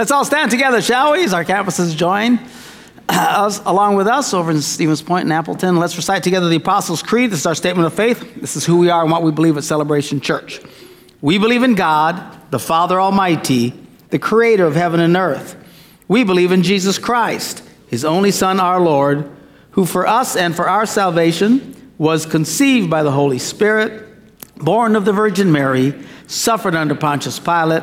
Let's all stand together, shall we, as our campuses join us, along with us over in Stevens Point and Appleton. Let's recite together the Apostles' Creed. This is our statement of faith. This is who we are and what we believe at Celebration Church. We believe in God, the Father Almighty, the creator of heaven and earth. We believe in Jesus Christ, his only Son, our Lord, who for us and for our salvation was conceived by the Holy Spirit, born of the Virgin Mary, suffered under Pontius Pilate,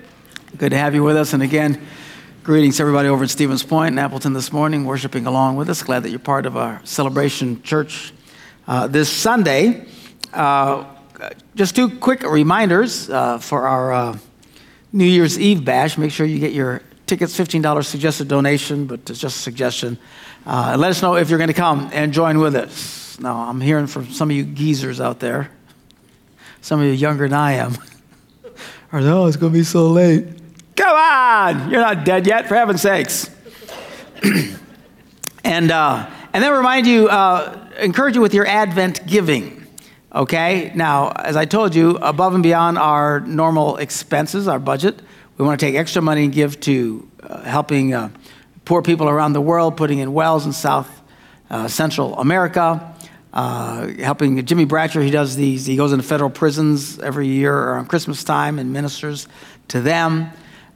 Good to have you with us. And again, greetings to everybody over at Stevens Point and Appleton this morning, worshiping along with us. Glad that you're part of our celebration church uh, this Sunday. Uh, just two quick reminders uh, for our uh, New Year's Eve bash. Make sure you get your tickets, $15 suggested donation, but it's just a suggestion. Uh, let us know if you're going to come and join with us. Now, I'm hearing from some of you geezers out there, some of you younger than I am. or, oh, it's going to be so late. Come on, you're not dead yet, for heaven's sakes. and, uh, and then remind you, uh, encourage you with your Advent giving. Okay, now, as I told you, above and beyond our normal expenses, our budget, we want to take extra money and give to uh, helping uh, poor people around the world, putting in wells in South uh, Central America, uh, helping Jimmy Bratcher. He does these, he goes into federal prisons every year around Christmas time and ministers to them.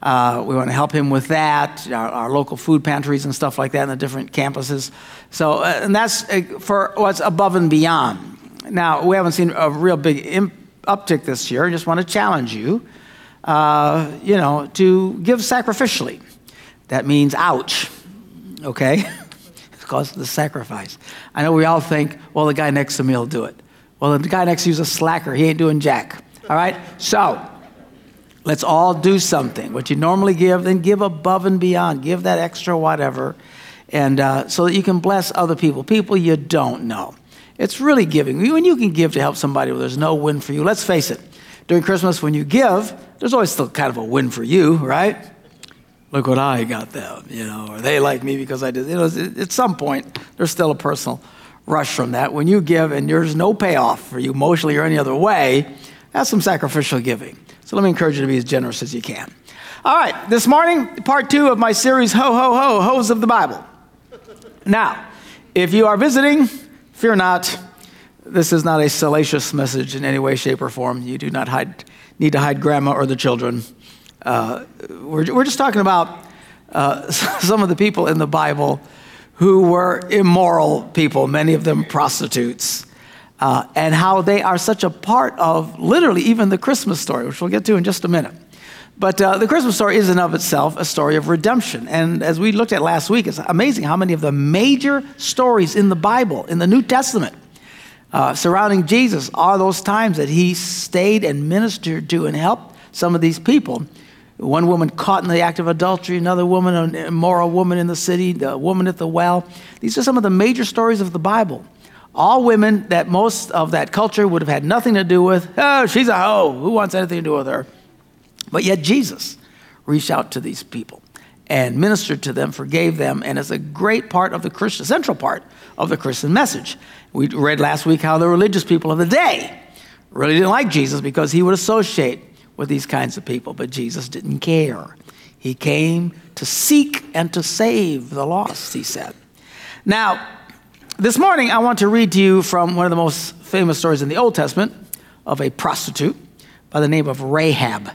Uh, we want to help him with that, our, our, local food pantries and stuff like that in the different campuses. So, uh, and that's for what's above and beyond. Now, we haven't seen a real big imp- uptick this year. I just want to challenge you, uh, you know, to give sacrificially. That means ouch, okay? because of the sacrifice. I know we all think, well, the guy next to me will do it. Well, the guy next to you is a slacker. He ain't doing jack. All right? So, let's all do something. What you normally give, then give above and beyond. Give that extra whatever. And uh, so that you can bless other people, people you don't know. It's really giving. When you can give to help somebody where there's no win for you, let's face it, during Christmas, when you give, there's always still kind of a win for you, right? Look what I got them, you know, or they like me because I did. You know, at some point, there's still a personal rush from that. When you give and there's no payoff for you emotionally or any other way, that's some sacrificial giving. So let me encourage you to be as generous as you can. All right, this morning, part two of my series, Ho, Ho, Ho, Hoes of the Bible. Now, if you are visiting, Fear not. This is not a salacious message in any way, shape, or form. You do not hide, need to hide grandma or the children. Uh, we're, we're just talking about uh, some of the people in the Bible who were immoral people, many of them prostitutes, uh, and how they are such a part of literally even the Christmas story, which we'll get to in just a minute. But uh, the Christmas story is in of itself a story of redemption. And as we looked at last week, it's amazing how many of the major stories in the Bible, in the New Testament, uh, surrounding Jesus are those times that he stayed and ministered to and helped some of these people. One woman caught in the act of adultery, another woman, an immoral woman in the city, the woman at the well. These are some of the major stories of the Bible. All women that most of that culture would have had nothing to do with. Oh, she's a hoe. Who wants anything to do with her? But yet Jesus reached out to these people and ministered to them, forgave them, and is a great part of the Christian, central part of the Christian message. We read last week how the religious people of the day really didn't like Jesus because he would associate with these kinds of people, but Jesus didn't care. He came to seek and to save the lost, he said. Now, this morning I want to read to you from one of the most famous stories in the Old Testament of a prostitute by the name of Rahab.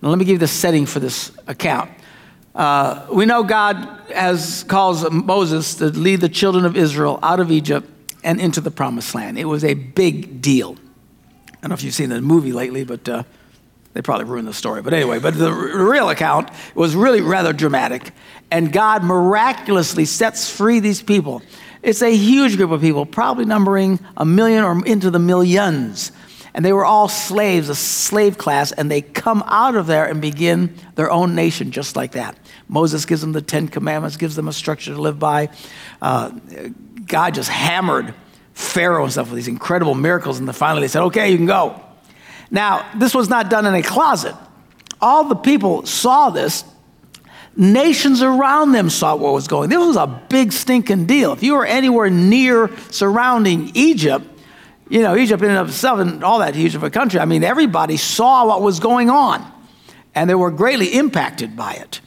Now, let me give you the setting for this account. Uh, we know God has calls Moses to lead the children of Israel out of Egypt and into the promised land. It was a big deal. I don't know if you've seen the movie lately, but uh, they probably ruined the story. But anyway, but the real account was really rather dramatic. And God miraculously sets free these people. It's a huge group of people, probably numbering a million or into the millions. And they were all slaves, a slave class, and they come out of there and begin their own nation just like that. Moses gives them the Ten Commandments, gives them a structure to live by. Uh, God just hammered Pharaoh and stuff with these incredible miracles, and then finally they said, okay, you can go. Now, this was not done in a closet. All the people saw this. Nations around them saw what was going. This was a big stinking deal. If you were anywhere near surrounding Egypt, you know, Egypt in and of itself and all that huge of a country, I mean, everybody saw what was going on. And they were greatly impacted by it.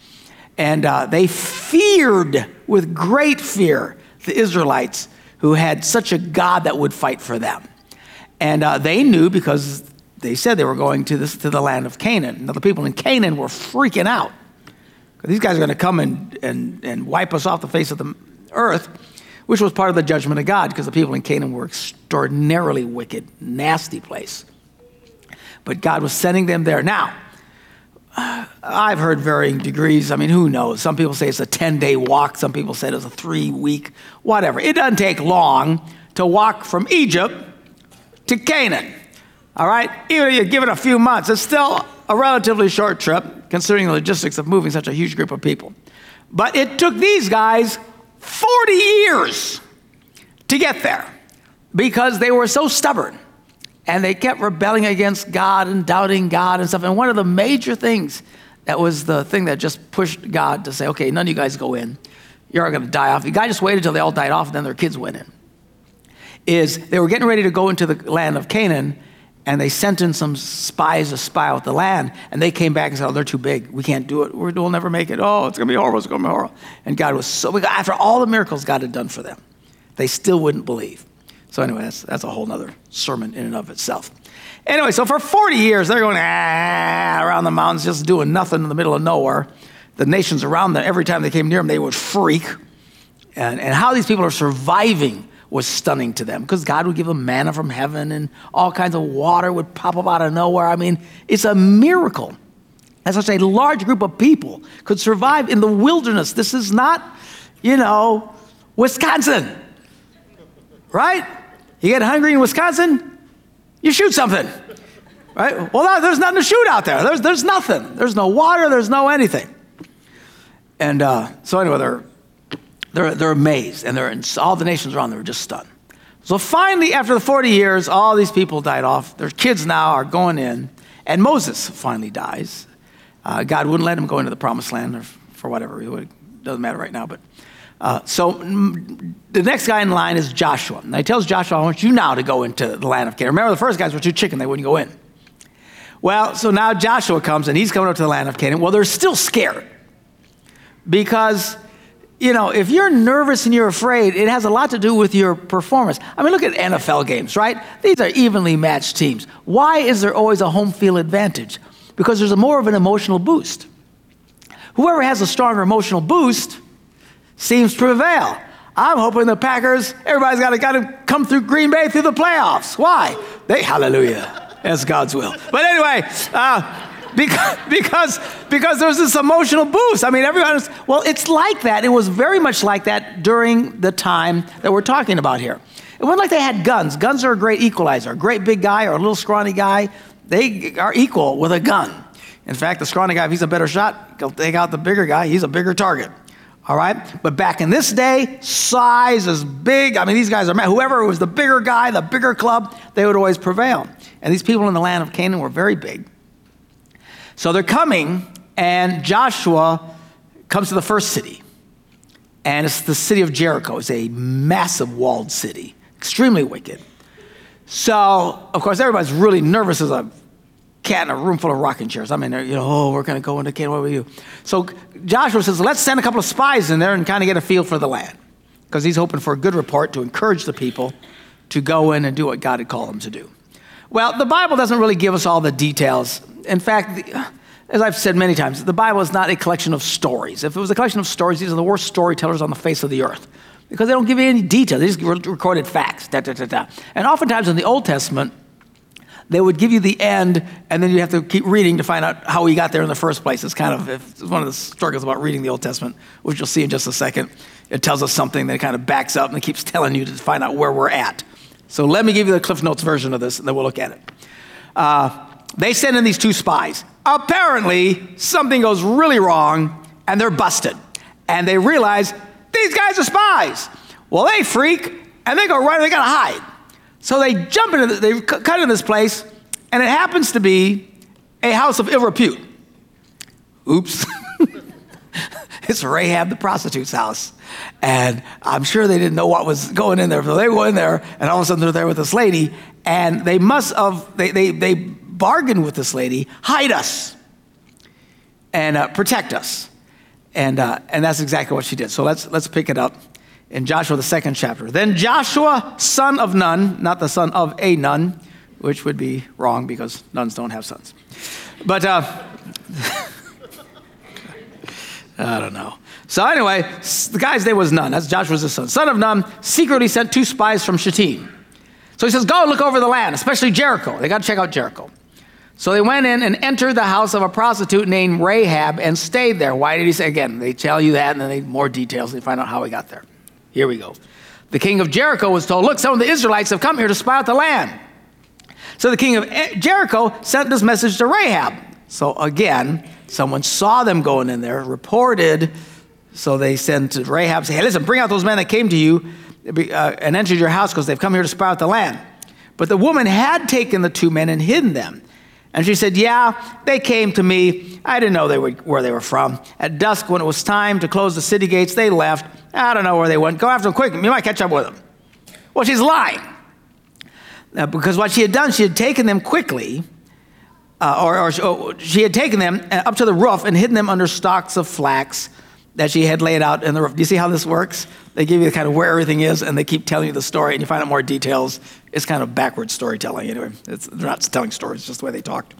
And uh, they feared with great fear the Israelites who had such a God that would fight for them. And uh, they knew because they said they were going to, this, to the land of Canaan. Now, the people in Canaan were freaking out. These guys are going to come and, and, and wipe us off the face of the earth, which was part of the judgment of God because the people in Canaan were extraordinarily wicked, nasty place. But God was sending them there. Now, uh, I've heard varying degrees. I mean, who knows? Some people say it's a 10 day walk, some people say it's a three week, whatever. It doesn't take long to walk from Egypt to Canaan. All right? Even if you give it a few months, it's still a relatively short trip, considering the logistics of moving such a huge group of people. But it took these guys 40 years to get there because they were so stubborn and they kept rebelling against God and doubting God and stuff. And one of the major things that was the thing that just pushed God to say, okay, none of you guys go in. You're all going to die off. The guy just waited until they all died off and then their kids went in. Is they were getting ready to go into the land of Canaan and they sent in some spies to spy out the land and they came back and said, oh, they're too big. We can't do it. We'll never make it. Oh, it's going to be horrible. It's going to be horrible. And God was so, after all the miracles God had done for them, they still wouldn't believe. So, anyway, that's, that's a whole other sermon in and of itself. Anyway, so for 40 years, they're going ah, around the mountains, just doing nothing in the middle of nowhere. The nations around them, every time they came near them, they would freak. And, and how these people are surviving was stunning to them because God would give them manna from heaven and all kinds of water would pop up out of nowhere. I mean, it's a miracle that such a large group of people could survive in the wilderness. This is not, you know, Wisconsin, right? You get hungry in Wisconsin, you shoot something, right? Well, there's nothing to shoot out there. There's, there's nothing. There's no water, there's no anything. And uh, so, anyway, they're, they're, they're amazed, and they're in, all the nations around them are just stunned. So, finally, after the 40 years, all these people died off. Their kids now are going in, and Moses finally dies. Uh, God wouldn't let him go into the promised land or for whatever. It doesn't matter right now, but uh, so mm, the next guy in line is Joshua. And he tells Joshua, I want you now to go into the land of Canaan. Remember, the first guys were too chicken, they wouldn't go in. Well, so now Joshua comes and he's coming up to the land of Canaan. Well, they're still scared because, you know, if you're nervous and you're afraid, it has a lot to do with your performance. I mean, look at NFL games, right? These are evenly matched teams. Why is there always a home field advantage? Because there's a more of an emotional boost. Whoever has a stronger emotional boost, seems to prevail. I'm hoping the Packers, everybody's got to, come through Green Bay through the playoffs. Why? They, hallelujah. That's God's will. But anyway, uh, because, because, because there's this emotional boost. I mean, everyone's, well, it's like that. It was very much like that during the time that we're talking about here. It wasn't like they had guns. Guns are a great equalizer. A great big guy or a little scrawny guy, they are equal with a gun. In fact, the scrawny guy, if he's a better shot, he'll take out the bigger guy, he's a bigger target. All right? But back in this day, size is big. I mean, these guys are mad. Whoever was the bigger guy, the bigger club, they would always prevail. And these people in the land of Canaan were very big. So they're coming, and Joshua comes to the first city. And it's the city of Jericho. It's a massive walled city, extremely wicked. So, of course, everybody's really nervous as a cat in a room full of rocking chairs. I mean, you know, oh, we're going to go into Canaan. What will you? So Joshua says, let's send a couple of spies in there and kind of get a feel for the land. Because he's hoping for a good report to encourage the people to go in and do what God had called them to do. Well, the Bible doesn't really give us all the details. In fact, as I've said many times, the Bible is not a collection of stories. If it was a collection of stories, these are the worst storytellers on the face of the earth because they don't give you any detail. They just recorded facts. Da, da, da, and oftentimes in the Old Testament, they would give you the end, and then you have to keep reading to find out how we got there in the first place. It's kind of it's one of the struggles about reading the Old Testament, which you'll see in just a second. It tells us something that kind of backs up and keeps telling you to find out where we're at. So let me give you the Cliff Notes version of this, and then we'll look at it. uh, they send in these two spies. Apparently, something goes really wrong and they're busted. And they realize these guys are spies. Well, they freak and they go right, they gotta hide. So they jump into, the, they cut into this place, and it happens to be a house of ill repute. Oops. it's Rahab the prostitute's house. And I'm sure they didn't know what was going in there. So they go in there, and all of a sudden they're there with this lady, and they must have, they, they, they bargained with this lady hide us and uh, protect us. And, uh, and that's exactly what she did. So let's, let's pick it up in Joshua, the second chapter. Then Joshua, son of Nun, not the son of a nun, which would be wrong because nuns don't have sons. But uh, I don't know. So anyway, the guy's name was Nun. That's Joshua's son. Son of Nun secretly sent two spies from Shittim. So he says, Go look over the land, especially Jericho. They got to check out Jericho. So they went in and entered the house of a prostitute named Rahab and stayed there. Why did he say again? They tell you that and then they more details. They find out how he got there. Here we go. The king of Jericho was told, Look, some of the Israelites have come here to spy out the land. So the king of eh, Jericho sent this message to Rahab. So again, someone saw them going in there, reported. So they sent to Rahab, say, Hey, listen, bring out those men that came to you uh, and entered your house because they've come here to spy out the land. But the woman had taken the two men and hidden them. And she said, Yeah, they came to me. I didn't know they were, where they were from. At dusk, when it was time to close the city gates, they left. I don't know where they went. Go after them quick. You might catch up with them. Well, she's lying. Uh, because what she had done, she had taken them quickly, uh, or, or, or, she had taken them uh, up to the roof and hidden them under stalks of flax that she had laid out in the roof. Do you see how this works? They give you kind of where everything is, and they keep telling you the story, and you find out more details. It's kind of backwards storytelling, anyway. It's, they're not telling stories, just the way they talked.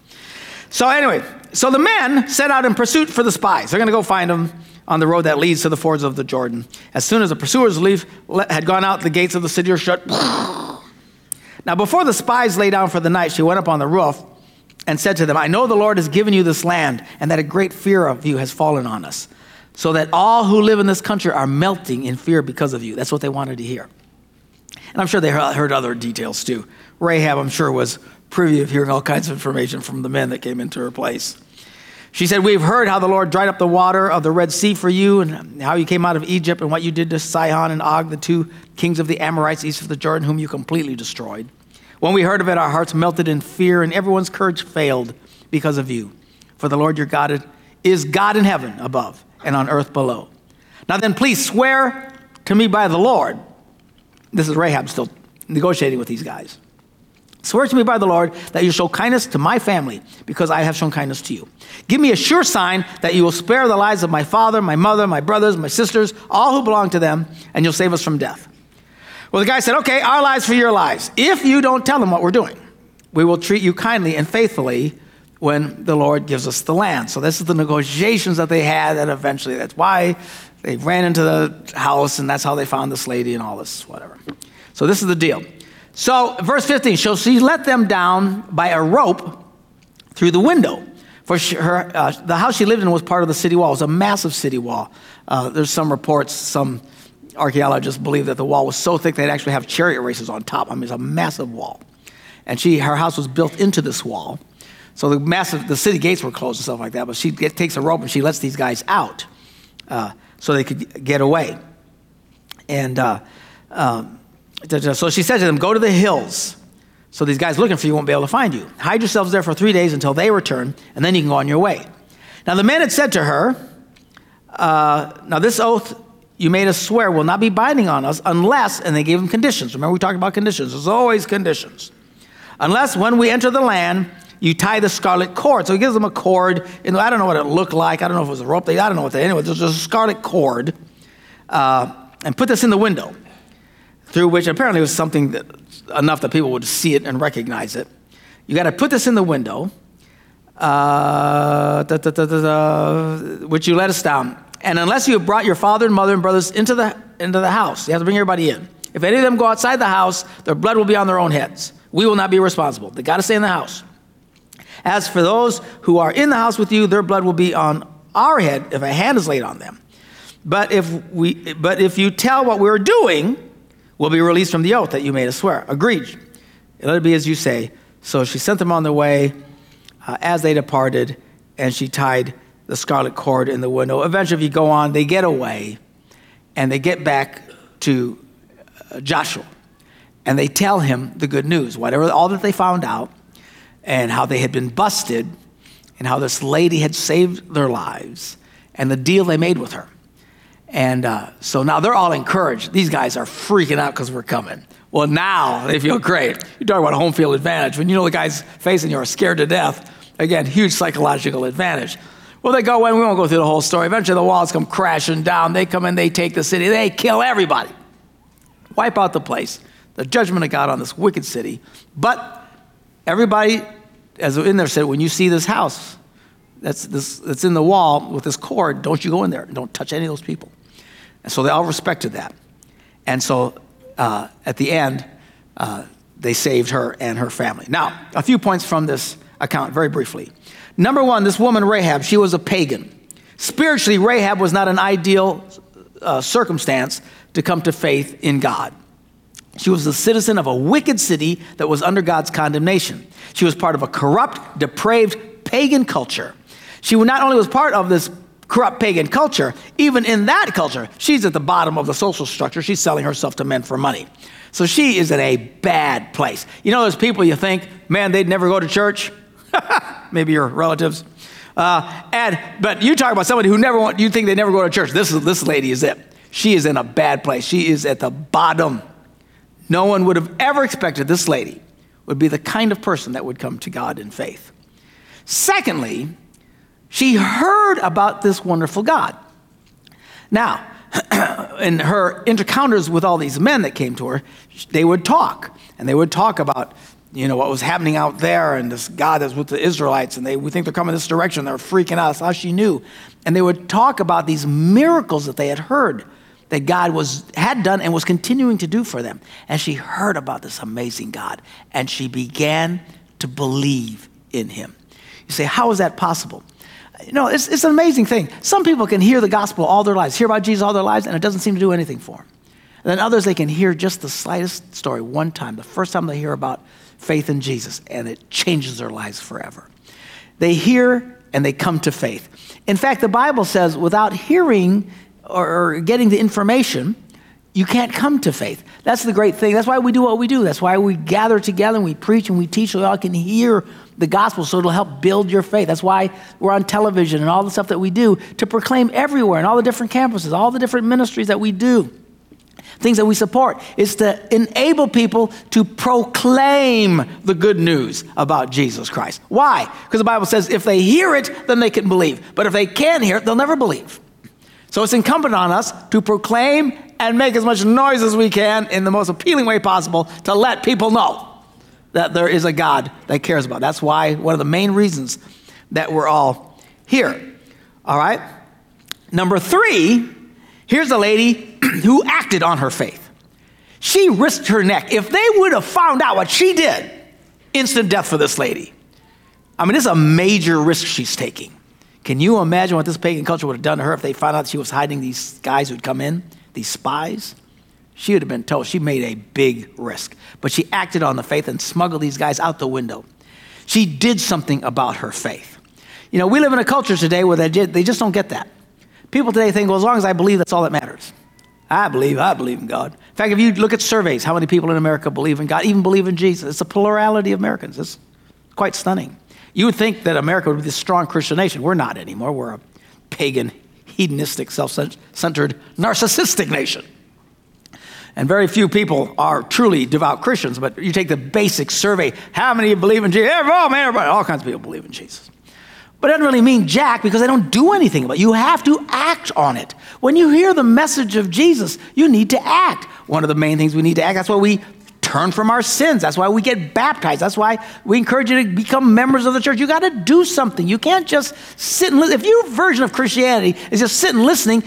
So, anyway, so the men set out in pursuit for the spies. They're going to go find them on the road that leads to the fords of the Jordan. As soon as the pursuers leave, had gone out, the gates of the city are shut. Now, before the spies lay down for the night, she went up on the roof and said to them, I know the Lord has given you this land, and that a great fear of you has fallen on us, so that all who live in this country are melting in fear because of you. That's what they wanted to hear. And I'm sure they heard other details too. Rahab, I'm sure, was privy of hearing all kinds of information from the men that came into her place. She said, We've heard how the Lord dried up the water of the Red Sea for you, and how you came out of Egypt, and what you did to Sihon and Og, the two kings of the Amorites east of the Jordan, whom you completely destroyed. When we heard of it, our hearts melted in fear, and everyone's courage failed because of you. For the Lord your God is God in heaven above and on earth below. Now then, please swear to me by the Lord. This is Rahab still negotiating with these guys. Swear to me by the Lord that you show kindness to my family because I have shown kindness to you. Give me a sure sign that you will spare the lives of my father, my mother, my brothers, my sisters, all who belong to them, and you'll save us from death. Well, the guy said, Okay, our lives for your lives. If you don't tell them what we're doing, we will treat you kindly and faithfully when the Lord gives us the land. So, this is the negotiations that they had, and eventually that's why they ran into the house, and that's how they found this lady and all this, whatever. So, this is the deal. So, verse 15, so she let them down by a rope through the window. For she, her, uh, the house she lived in was part of the city wall. It was a massive city wall. Uh, there's some reports, some archaeologists believe that the wall was so thick they'd actually have chariot races on top. I mean, it's a massive wall. And she, her house was built into this wall. So the massive, the city gates were closed and stuff like that. But she get, takes a rope and she lets these guys out uh, so they could get away. And uh, um, so she said to them, Go to the hills. So these guys looking for you won't be able to find you. Hide yourselves there for three days until they return, and then you can go on your way. Now the men had said to her, uh, Now this oath you made us swear will not be binding on us unless, and they gave them conditions. Remember, we talked about conditions. There's always conditions. Unless when we enter the land, you tie the scarlet cord. So he gives them a cord. I don't know what it looked like. I don't know if it was a rope. I don't know what they, anyway, there's just a scarlet cord. Uh, and put this in the window through which apparently was something that enough that people would see it and recognize it. You got to put this in the window, uh, da, da, da, which you let us down. And unless you have brought your father and mother and brothers into the, into the house, you have to bring everybody in. If any of them go outside the house, their blood will be on their own heads. We will not be responsible. They got to stay in the house. As for those who are in the house with you, their blood will be on our head if a hand is laid on them. But if, we, but if you tell what we're doing, we'll be released from the oath that you made us swear. Agreed. Let it be as you say. So she sent them on their way uh, as they departed, and she tied the scarlet cord in the window. Eventually, if you go on, they get away and they get back to uh, Joshua and they tell him the good news, whatever, all that they found out, and how they had been busted, and how this lady had saved their lives, and the deal they made with her. And uh, so now they're all encouraged. These guys are freaking out because we're coming. Well, now they feel great. You talk about home field advantage. When you know the guy's facing you are scared to death, again, huge psychological advantage. Well, they go in, we won't go through the whole story. Eventually, the walls come crashing down. They come in, they take the city, they kill everybody, wipe out the place the judgment of God on this wicked city. But everybody, as in there said, when you see this house that's, this, that's in the wall with this cord, don't you go in there. Don't touch any of those people. And so they all respected that. And so uh, at the end, uh, they saved her and her family. Now, a few points from this account, very briefly. Number one, this woman, Rahab, she was a pagan. Spiritually, Rahab was not an ideal uh, circumstance to come to faith in God. She was a citizen of a wicked city that was under God's condemnation. She was part of a corrupt, depraved pagan culture. She not only was part of this corrupt pagan culture, even in that culture, she's at the bottom of the social structure. She's selling herself to men for money. So she is in a bad place. You know, those people you think, man, they'd never go to church? Maybe your relatives. Uh, and but you talk about somebody who never want, you think they never go to church. This is this lady is it. She is in a bad place. She is at the bottom no one would have ever expected this lady would be the kind of person that would come to God in faith. Secondly, she heard about this wonderful God. Now, in her encounters with all these men that came to her, they would talk, and they would talk about you know what was happening out there and this God is with the Israelites, and they we think they're coming this direction. They're freaking out. That's how she knew. And they would talk about these miracles that they had heard that God was, had done and was continuing to do for them. And she heard about this amazing God and she began to believe in him. You say, how is that possible? You know, it's, it's an amazing thing. Some people can hear the gospel all their lives, hear about Jesus all their lives, and it doesn't seem to do anything for them. And then others, they can hear just the slightest story one time, the first time they hear about faith in Jesus, and it changes their lives forever. They hear and they come to faith. In fact, the Bible says, without hearing, or, getting the information, you can't come to faith. That's the great thing. That's why we do what we do. That's why we gather together and we preach and we teach so y'all can hear the gospel so it'll help build your faith. That's why we're on television and all the stuff that we do to proclaim everywhere and all the different campuses, all the different ministries that we do. Things that we support is to enable people to proclaim the good news about Jesus Christ. Why? Because the Bible says if they hear it, then they can believe. But if they can't hear it, they'll never believe. So it's incumbent on us to proclaim and make as much noise as we can in the most appealing way possible to let people know that there is a God that cares about. That's why one of the main reasons that we're all here. All right? Number three, here's a lady who acted on her faith. She risked her neck. If they would have found out what she did, instant death for this lady. I mean, this is a major risk she's taking. Can you imagine what this pagan culture would have done to her if they found out she was hiding these guys who'd come in, these spies? She would have been told. She made a big risk. But she acted on the faith and smuggled these guys out the window. She did something about her faith. You know, we live in a culture today where they, they just don't get that. People today think, well, as long as I believe, that's all that matters. I believe, I believe in God. In fact, if you look at surveys, how many people in America believe in God, even believe in Jesus? It's a plurality of Americans. It's quite stunning. You would think that America would be this strong Christian nation. We're not anymore. We're a pagan, hedonistic, self centered, narcissistic nation. And very few people are truly devout Christians, but you take the basic survey how many believe in Jesus? Oh, man, everybody, all kinds of people believe in Jesus. But it doesn't really mean jack because they don't do anything about it. You have to act on it. When you hear the message of Jesus, you need to act. One of the main things we need to act, that's why we turn from our sins. That's why we get baptized. That's why we encourage you to become members of the church. You got to do something. You can't just sit and listen. If your version of Christianity is just sitting listening,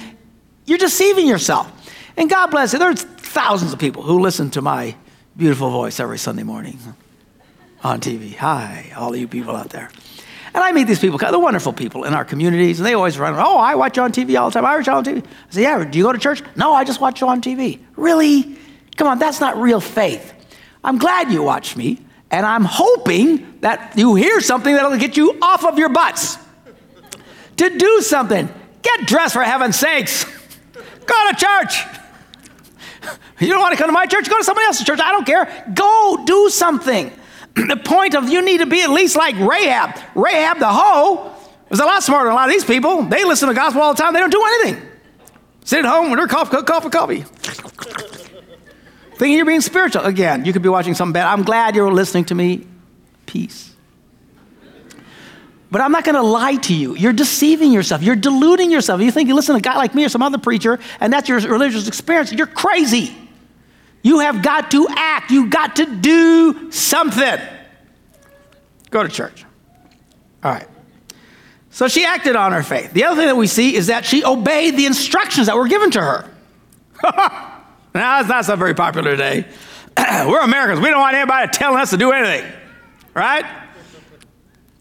you're deceiving yourself. And God bless you. There's thousands of people who listen to my beautiful voice every Sunday morning on TV. Hi, all you people out there. And I meet these people, they're wonderful people in our communities, and they always run, oh, I watch you on TV all the time. I watch you on TV. I say, yeah, do you go to church? No, I just watch you on TV. Really? Come on, that's not real faith. I'm glad you watch me, And I'm hoping that you hear something that'll get you off of your butts to do something. Get dressed for heaven's sakes. Go to church. You don't want to come to my church? Go to somebody else's church. I don't care. Go do something. the point of you need to be at least like Rahab. Rahab the hoe was a lot smarter than a lot of these people. They listen to the gospel all the time. They don't do anything. Sit at home with their coffee, coffee, coffee. Thinking you're being spiritual. Again, you could be watching something bad. I'm glad you're listening to me. Peace. But I'm not going to lie to you. You're deceiving yourself. You're deluding yourself. You think you listen to a guy like me or some other preacher, and that's your religious experience. You're crazy. You have got to act. You got to do something. Go to church. All right. So she acted on her faith. The other thing that we see is that she obeyed the instructions that were given to her. now, that's not so very popular today. We're Americans. We don't want anybody telling us to do anything, right?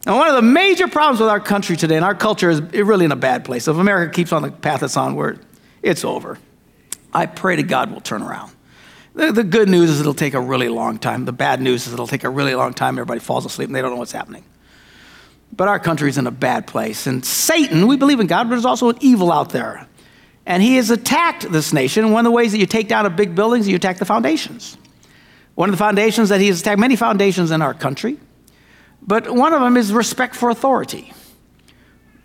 And one of the major problems with our country today and our culture is really in a bad place. If America keeps on the path it's on, it's over. I pray to God we'll turn around. The, the good news is it'll take a really long time. The bad news is it'll take a really long time. Everybody falls asleep and they don't know what's happening. But our country's in a bad place. And Satan, we believe in God, but there's also an evil out there. And he has attacked this nation. One of the ways that you take down a big building is you attack the foundations. One of the foundations that he has attacked, many foundations in our country, but one of them is respect for authority.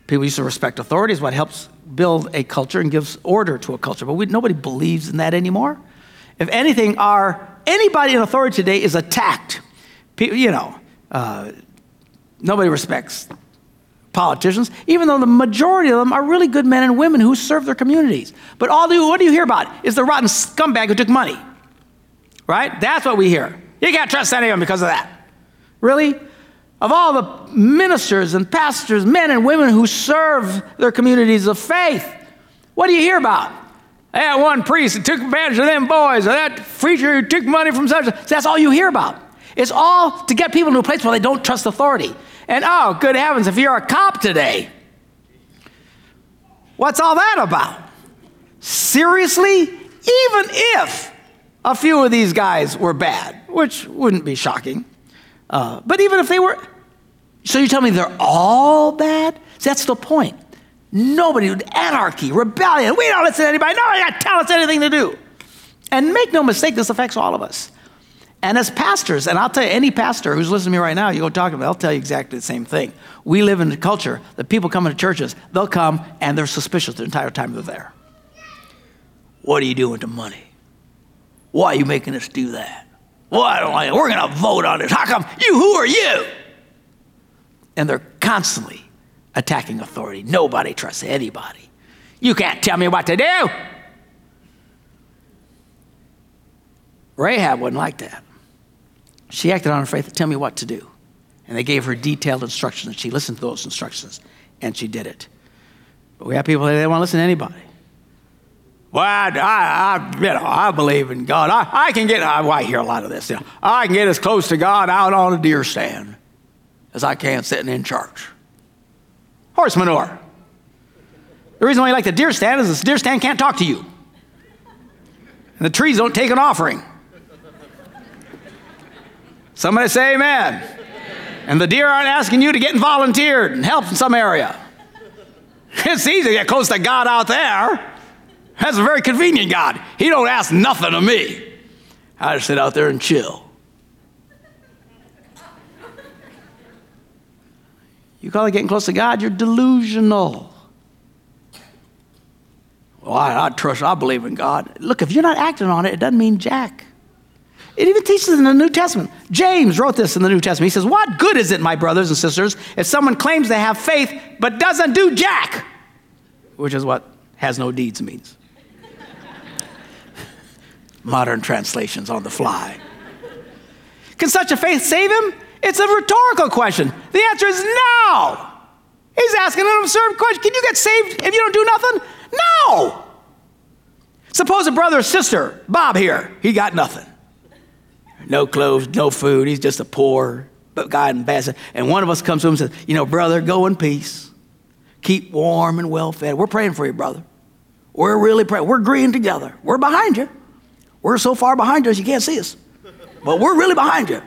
People used to respect authority is what helps build a culture and gives order to a culture. But we, nobody believes in that anymore. If anything, our anybody in authority today is attacked. People, you know, uh, nobody respects politicians, even though the majority of them are really good men and women who serve their communities. But all do what do you hear about is the rotten scumbag who took money. Right? That's what we hear. You can't trust any of them because of that. Really? of all the ministers and pastors, men and women who serve their communities of faith, what do you hear about? That one priest that took advantage of them boys, or that preacher who took money from such. That's all you hear about. It's all to get people to a place where they don't trust authority. And oh, good heavens, if you're a cop today, what's all that about? Seriously? Even if a few of these guys were bad, which wouldn't be shocking, uh, but even if they were, so you tell me they're all bad? See, that's the point. Nobody, anarchy, rebellion, we don't listen to anybody. Nobody got to tell us anything to do. And make no mistake, this affects all of us. And as pastors, and I'll tell you, any pastor who's listening to me right now, you go talk to them, they'll tell you exactly the same thing. We live in a culture that people come into churches, they'll come and they're suspicious the entire time they're there. What are you doing with the money? Why are you making us do that? Well, I don't like it. We're going to vote on this. How come? You, who are you? And they're constantly attacking authority. Nobody trusts anybody. You can't tell me what to do. Rahab wasn't like that. She acted on her faith tell me what to do. And they gave her detailed instructions, and she listened to those instructions, and she did it. But we have people that don't want to listen to anybody. Well, I, I, I, you know, I believe in God. I, I can get, I, I hear a lot of this. You know, I can get as close to God out on a deer stand as I can sitting in church. Horse manure. The reason why you like the deer stand is the deer stand can't talk to you. And the trees don't take an offering. Somebody say amen. amen. And the deer aren't asking you to get volunteered and help in some area. It's easy to get close to God out there. That's a very convenient God. He don't ask nothing of me. I just sit out there and chill. You call it getting close to God, you're delusional. Well, I, I, trust, I believe in God. Look, if you're not acting on it, it doesn't mean jack. It even teaches in the New Testament. James wrote this in the New Testament. He says, What good is it, my brothers and sisters, if someone claims they have faith but doesn't do jack? Which is what has no deeds means. Modern translations on the fly. Can such a faith save him? It's a rhetorical question. The answer is no. He's asking an absurd question. Can you get saved if you don't do nothing? No. Suppose a brother or sister, Bob here, he got nothing. No clothes, no food. He's just a poor guy in bad. And one of us comes to him and says, You know, brother, go in peace. Keep warm and well fed. We're praying for you, brother. We're really praying. We're agreeing together. We're behind you. We're so far behind you you can't see us. But we're really behind you.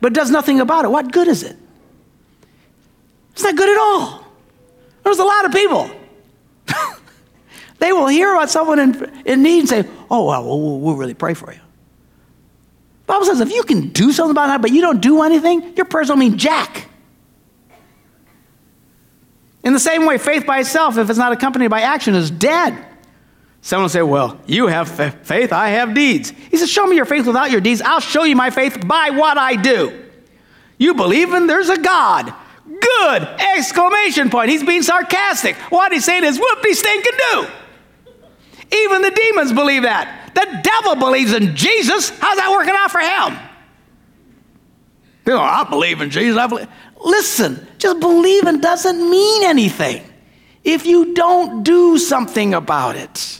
But does nothing about it, what good is it? It's not good at all. There's a lot of people. they will hear about someone in, in need and say, Oh, well, we'll, we'll really pray for you. The Bible says if you can do something about that, but you don't do anything, your prayers don't mean jack. In the same way, faith by itself, if it's not accompanied by action, is dead. Someone will say, Well, you have faith, I have deeds. He says, Show me your faith without your deeds. I'll show you my faith by what I do. You believe in there's a God. Good! Exclamation point. He's being sarcastic. What he's saying is, whoopie stinking do. Even the demons believe that. The devil believes in Jesus. How's that working out for him? You know, I believe in Jesus. I believe. Listen, just believing doesn't mean anything if you don't do something about it.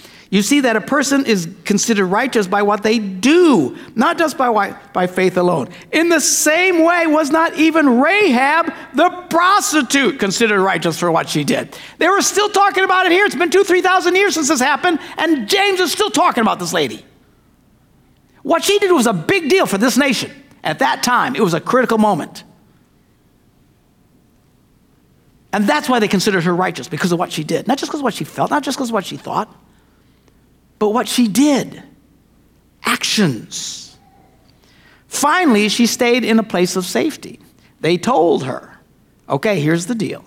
You see that a person is considered righteous by what they do, not just by, by faith alone. In the same way, was not even Rahab the prostitute considered righteous for what she did. They were still talking about it here. It's been two, 3,000 years since this happened, and James is still talking about this lady. What she did was a big deal for this nation. At that time, it was a critical moment. And that's why they considered her righteous, because of what she did. Not just because of what she felt, not just because of what she thought but what she did actions. Finally, she stayed in a place of safety. They told her, okay, here's the deal.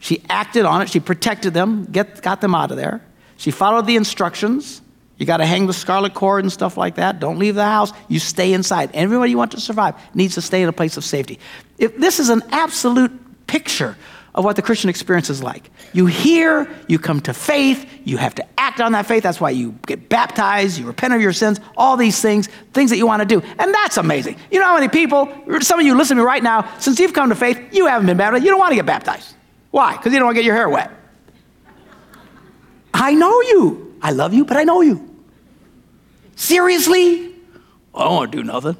She acted on it, she protected them, get, got them out of there. She followed the instructions. You got to hang the scarlet cord and stuff like that. Don't leave the house. You stay inside. Everybody you want to survive needs to stay in a place of safety. If this is an absolute picture of what the Christian experience is like. You hear, you come to faith, you have to act on that faith. That's why you get baptized, you repent of your sins, all these things, things that you want to do. And that's amazing. You know how many people, some of you listen to me right now, since you've come to faith, you haven't been baptized. You don't want to get baptized. Why? Because you don't want to get your hair wet. I know you. I love you, but I know you. Seriously? I don't want to do nothing.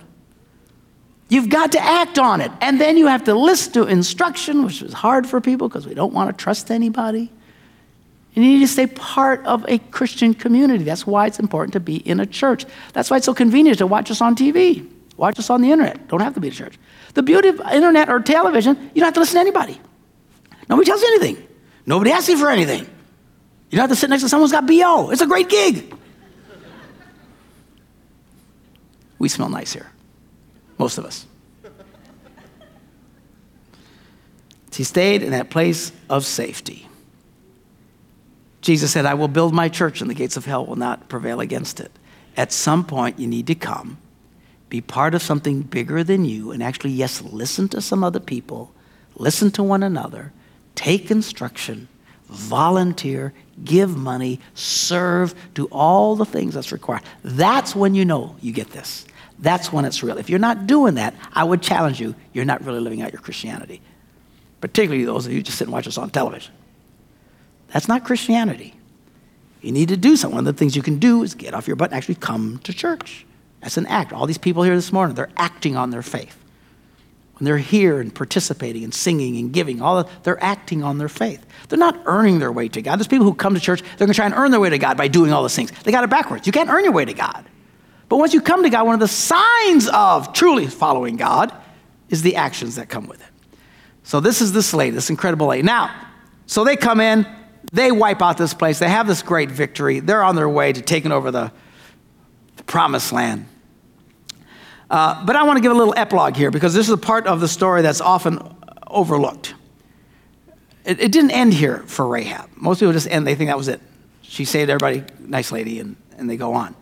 You've got to act on it. And then you have to listen to instruction, which is hard for people because we don't want to trust anybody. And you need to stay part of a Christian community. That's why it's important to be in a church. That's why it's so convenient to watch us on TV, watch us on the internet. Don't have to be at church. The beauty of internet or television, you don't have to listen to anybody. Nobody tells you anything. Nobody asks you for anything. You don't have to sit next to someone who's got BO. It's a great gig. We smell nice here. Most of us. He stayed in that place of safety. Jesus said, I will build my church, and the gates of hell will not prevail against it. At some point, you need to come, be part of something bigger than you, and actually, yes, listen to some other people, listen to one another, take instruction, volunteer, give money, serve, do all the things that's required. That's when you know you get this. That's when it's real. If you're not doing that, I would challenge you, you're not really living out your Christianity. Particularly those of you just sit and watch us on television. That's not Christianity. You need to do something. One of the things you can do is get off your butt and actually come to church. That's an act. All these people here this morning, they're acting on their faith. When they're here and participating and singing and giving, all of, they're acting on their faith. They're not earning their way to God. There's people who come to church, they're going to try and earn their way to God by doing all those things. They got it backwards. You can't earn your way to God. But once you come to God, one of the signs of truly following God is the actions that come with it. So this is this lady, this incredible lady. Now, so they come in, they wipe out this place, they have this great victory. They're on their way to taking over the, the promised land. Uh, but I want to give a little epilogue here because this is a part of the story that's often overlooked. It, it didn't end here for Rahab. Most people just end, they think that was it. She saved everybody, nice lady, and, and they go on.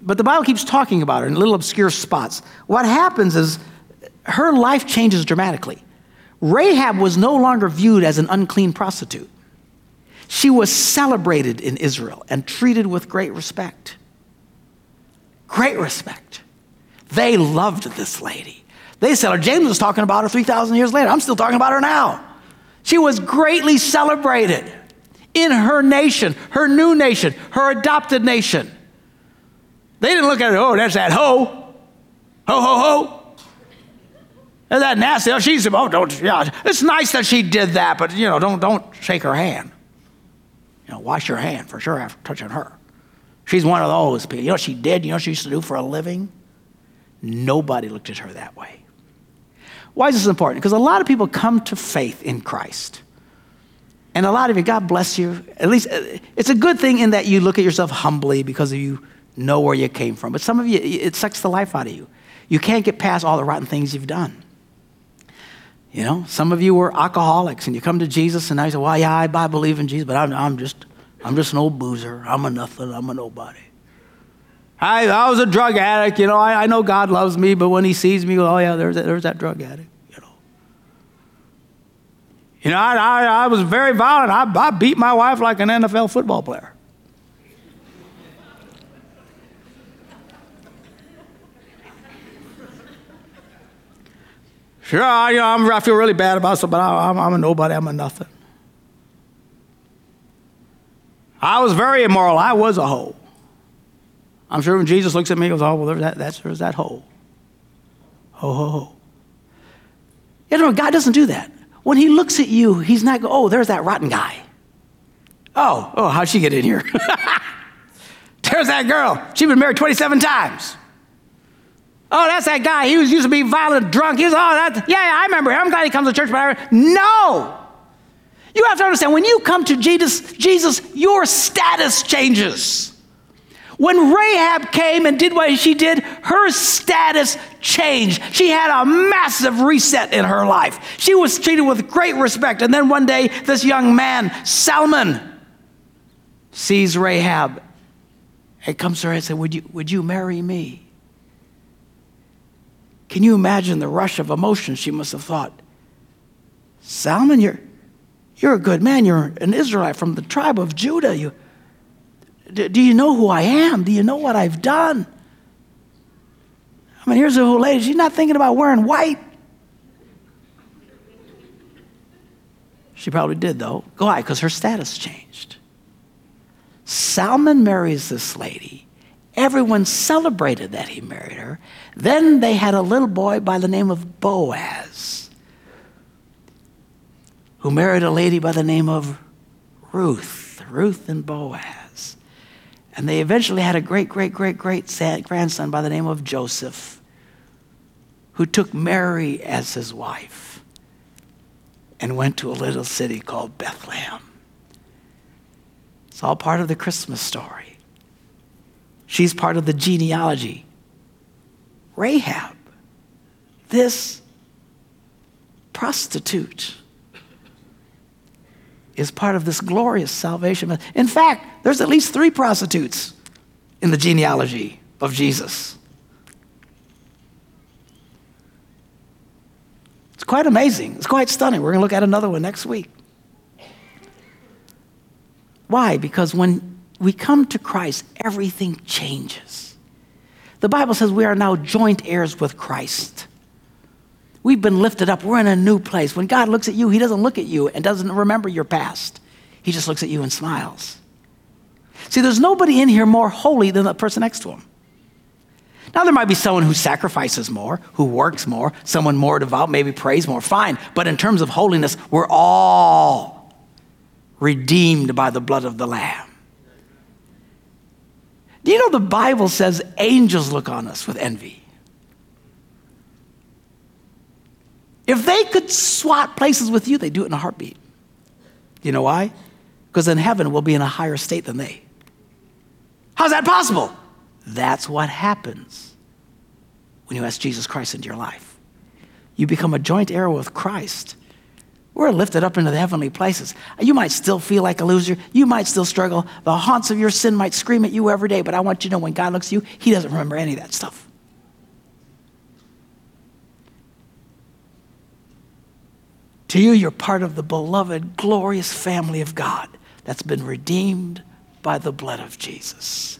But the Bible keeps talking about her in little obscure spots. What happens is her life changes dramatically. Rahab was no longer viewed as an unclean prostitute. She was celebrated in Israel and treated with great respect. Great respect. They loved this lady. They said, oh, James was talking about her 3,000 years later. I'm still talking about her now. She was greatly celebrated in her nation, her new nation, her adopted nation. They didn't look at her, oh, that's that hoe. Ho, ho, ho. Is that nasty? Oh, she's, oh, don't, yeah. It's nice that she did that, but, you know, don't, don't shake her hand. You know, wash your hand for sure after touching her. She's one of those people. You know what she did? You know what she used to do for a living? Nobody looked at her that way. Why is this important? Because a lot of people come to faith in Christ. And a lot of you, God bless you. At least uh, it's a good thing in that you look at yourself humbly because you know where you came from. But some of you, it sucks the life out of you. You can't get past all the rotten things you've done. You know, some of you were alcoholics and you come to Jesus and I say, well, yeah, I, I believe in Jesus, but I'm, I'm, just, I'm just an old boozer. I'm a nothing. I'm a nobody. I, I was a drug addict. You know, I, I know God loves me, but when he sees me, oh, yeah, there's that, there's that drug addict. You know, you know I, I, I was very violent. I, I beat my wife like an NFL football player. Sure, I, you know, i feel really bad about it, but I, I'm, I'm a nobody. I'm a nothing. I was very immoral. I was a hoe. I'm sure when Jesus looks at me, he goes, Oh, well, there's that, that's, there's that hole. Ho, ho, ho. You know, God doesn't do that. When he looks at you, he's not going, Oh, there's that rotten guy. Oh, oh, how'd she get in here? there's that girl. She's been married 27 times. Oh, that's that guy. He was used to be violent, drunk. He's, oh, that, yeah, yeah, I remember him. I'm glad he comes to church, but I, no. You have to understand, when you come to Jesus, Jesus, your status changes. When Rahab came and did what she did, her status changed. She had a massive reset in her life. She was treated with great respect. And then one day, this young man, Salmon, sees Rahab and comes to her and says, Would you, would you marry me? Can you imagine the rush of emotion she must have thought? Salmon, you're, you're a good man. You're an Israelite from the tribe of Judah. You, do, do you know who I am? Do you know what I've done? I mean, here's a whole lady. She's not thinking about wearing white. She probably did, though. Why? Because her status changed. Salmon marries this lady. Everyone celebrated that he married her. Then they had a little boy by the name of Boaz, who married a lady by the name of Ruth, Ruth and Boaz. And they eventually had a great, great, great, great grandson by the name of Joseph, who took Mary as his wife and went to a little city called Bethlehem. It's all part of the Christmas story. She's part of the genealogy. Rahab, this prostitute, is part of this glorious salvation. In fact, there's at least three prostitutes in the genealogy of Jesus. It's quite amazing. It's quite stunning. We're going to look at another one next week. Why? Because when we come to Christ, everything changes. The Bible says we are now joint heirs with Christ. We've been lifted up. We're in a new place. When God looks at you, He doesn't look at you and doesn't remember your past. He just looks at you and smiles. See, there's nobody in here more holy than the person next to him. Now, there might be someone who sacrifices more, who works more, someone more devout, maybe prays more, fine. But in terms of holiness, we're all redeemed by the blood of the Lamb. Do you know the Bible says angels look on us with envy? If they could swap places with you, they'd do it in a heartbeat. You know why? Because in heaven, we'll be in a higher state than they. How's that possible? That's what happens when you ask Jesus Christ into your life. You become a joint heir with Christ. We're lifted up into the heavenly places. You might still feel like a loser. You might still struggle. The haunts of your sin might scream at you every day, but I want you to know when God looks at you, He doesn't remember any of that stuff. To you, you're part of the beloved, glorious family of God that's been redeemed by the blood of Jesus.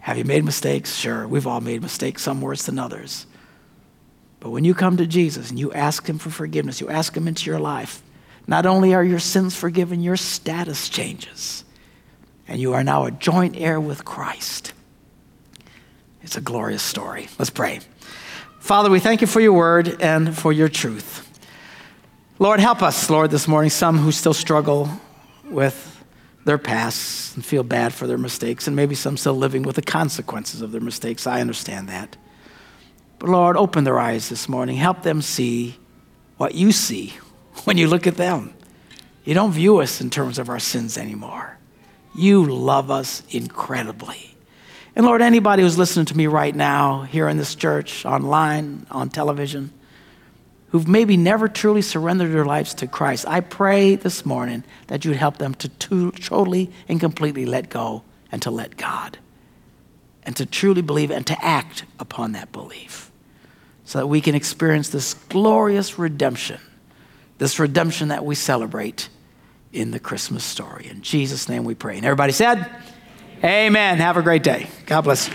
Have you made mistakes? Sure, we've all made mistakes, some worse than others. But when you come to Jesus and you ask Him for forgiveness, you ask Him into your life, not only are your sins forgiven, your status changes. And you are now a joint heir with Christ. It's a glorious story. Let's pray. Father, we thank you for your word and for your truth. Lord, help us, Lord, this morning, some who still struggle with their pasts and feel bad for their mistakes, and maybe some still living with the consequences of their mistakes. I understand that. But Lord, open their eyes this morning. Help them see what you see when you look at them. You don't view us in terms of our sins anymore. You love us incredibly. And Lord, anybody who's listening to me right now, here in this church, online, on television, who've maybe never truly surrendered their lives to Christ, I pray this morning that you'd help them to, to totally and completely let go and to let God and to truly believe and to act upon that belief so that we can experience this glorious redemption, this redemption that we celebrate in the Christmas story. In Jesus' name we pray. And everybody said, Amen. Have a great day. God bless you.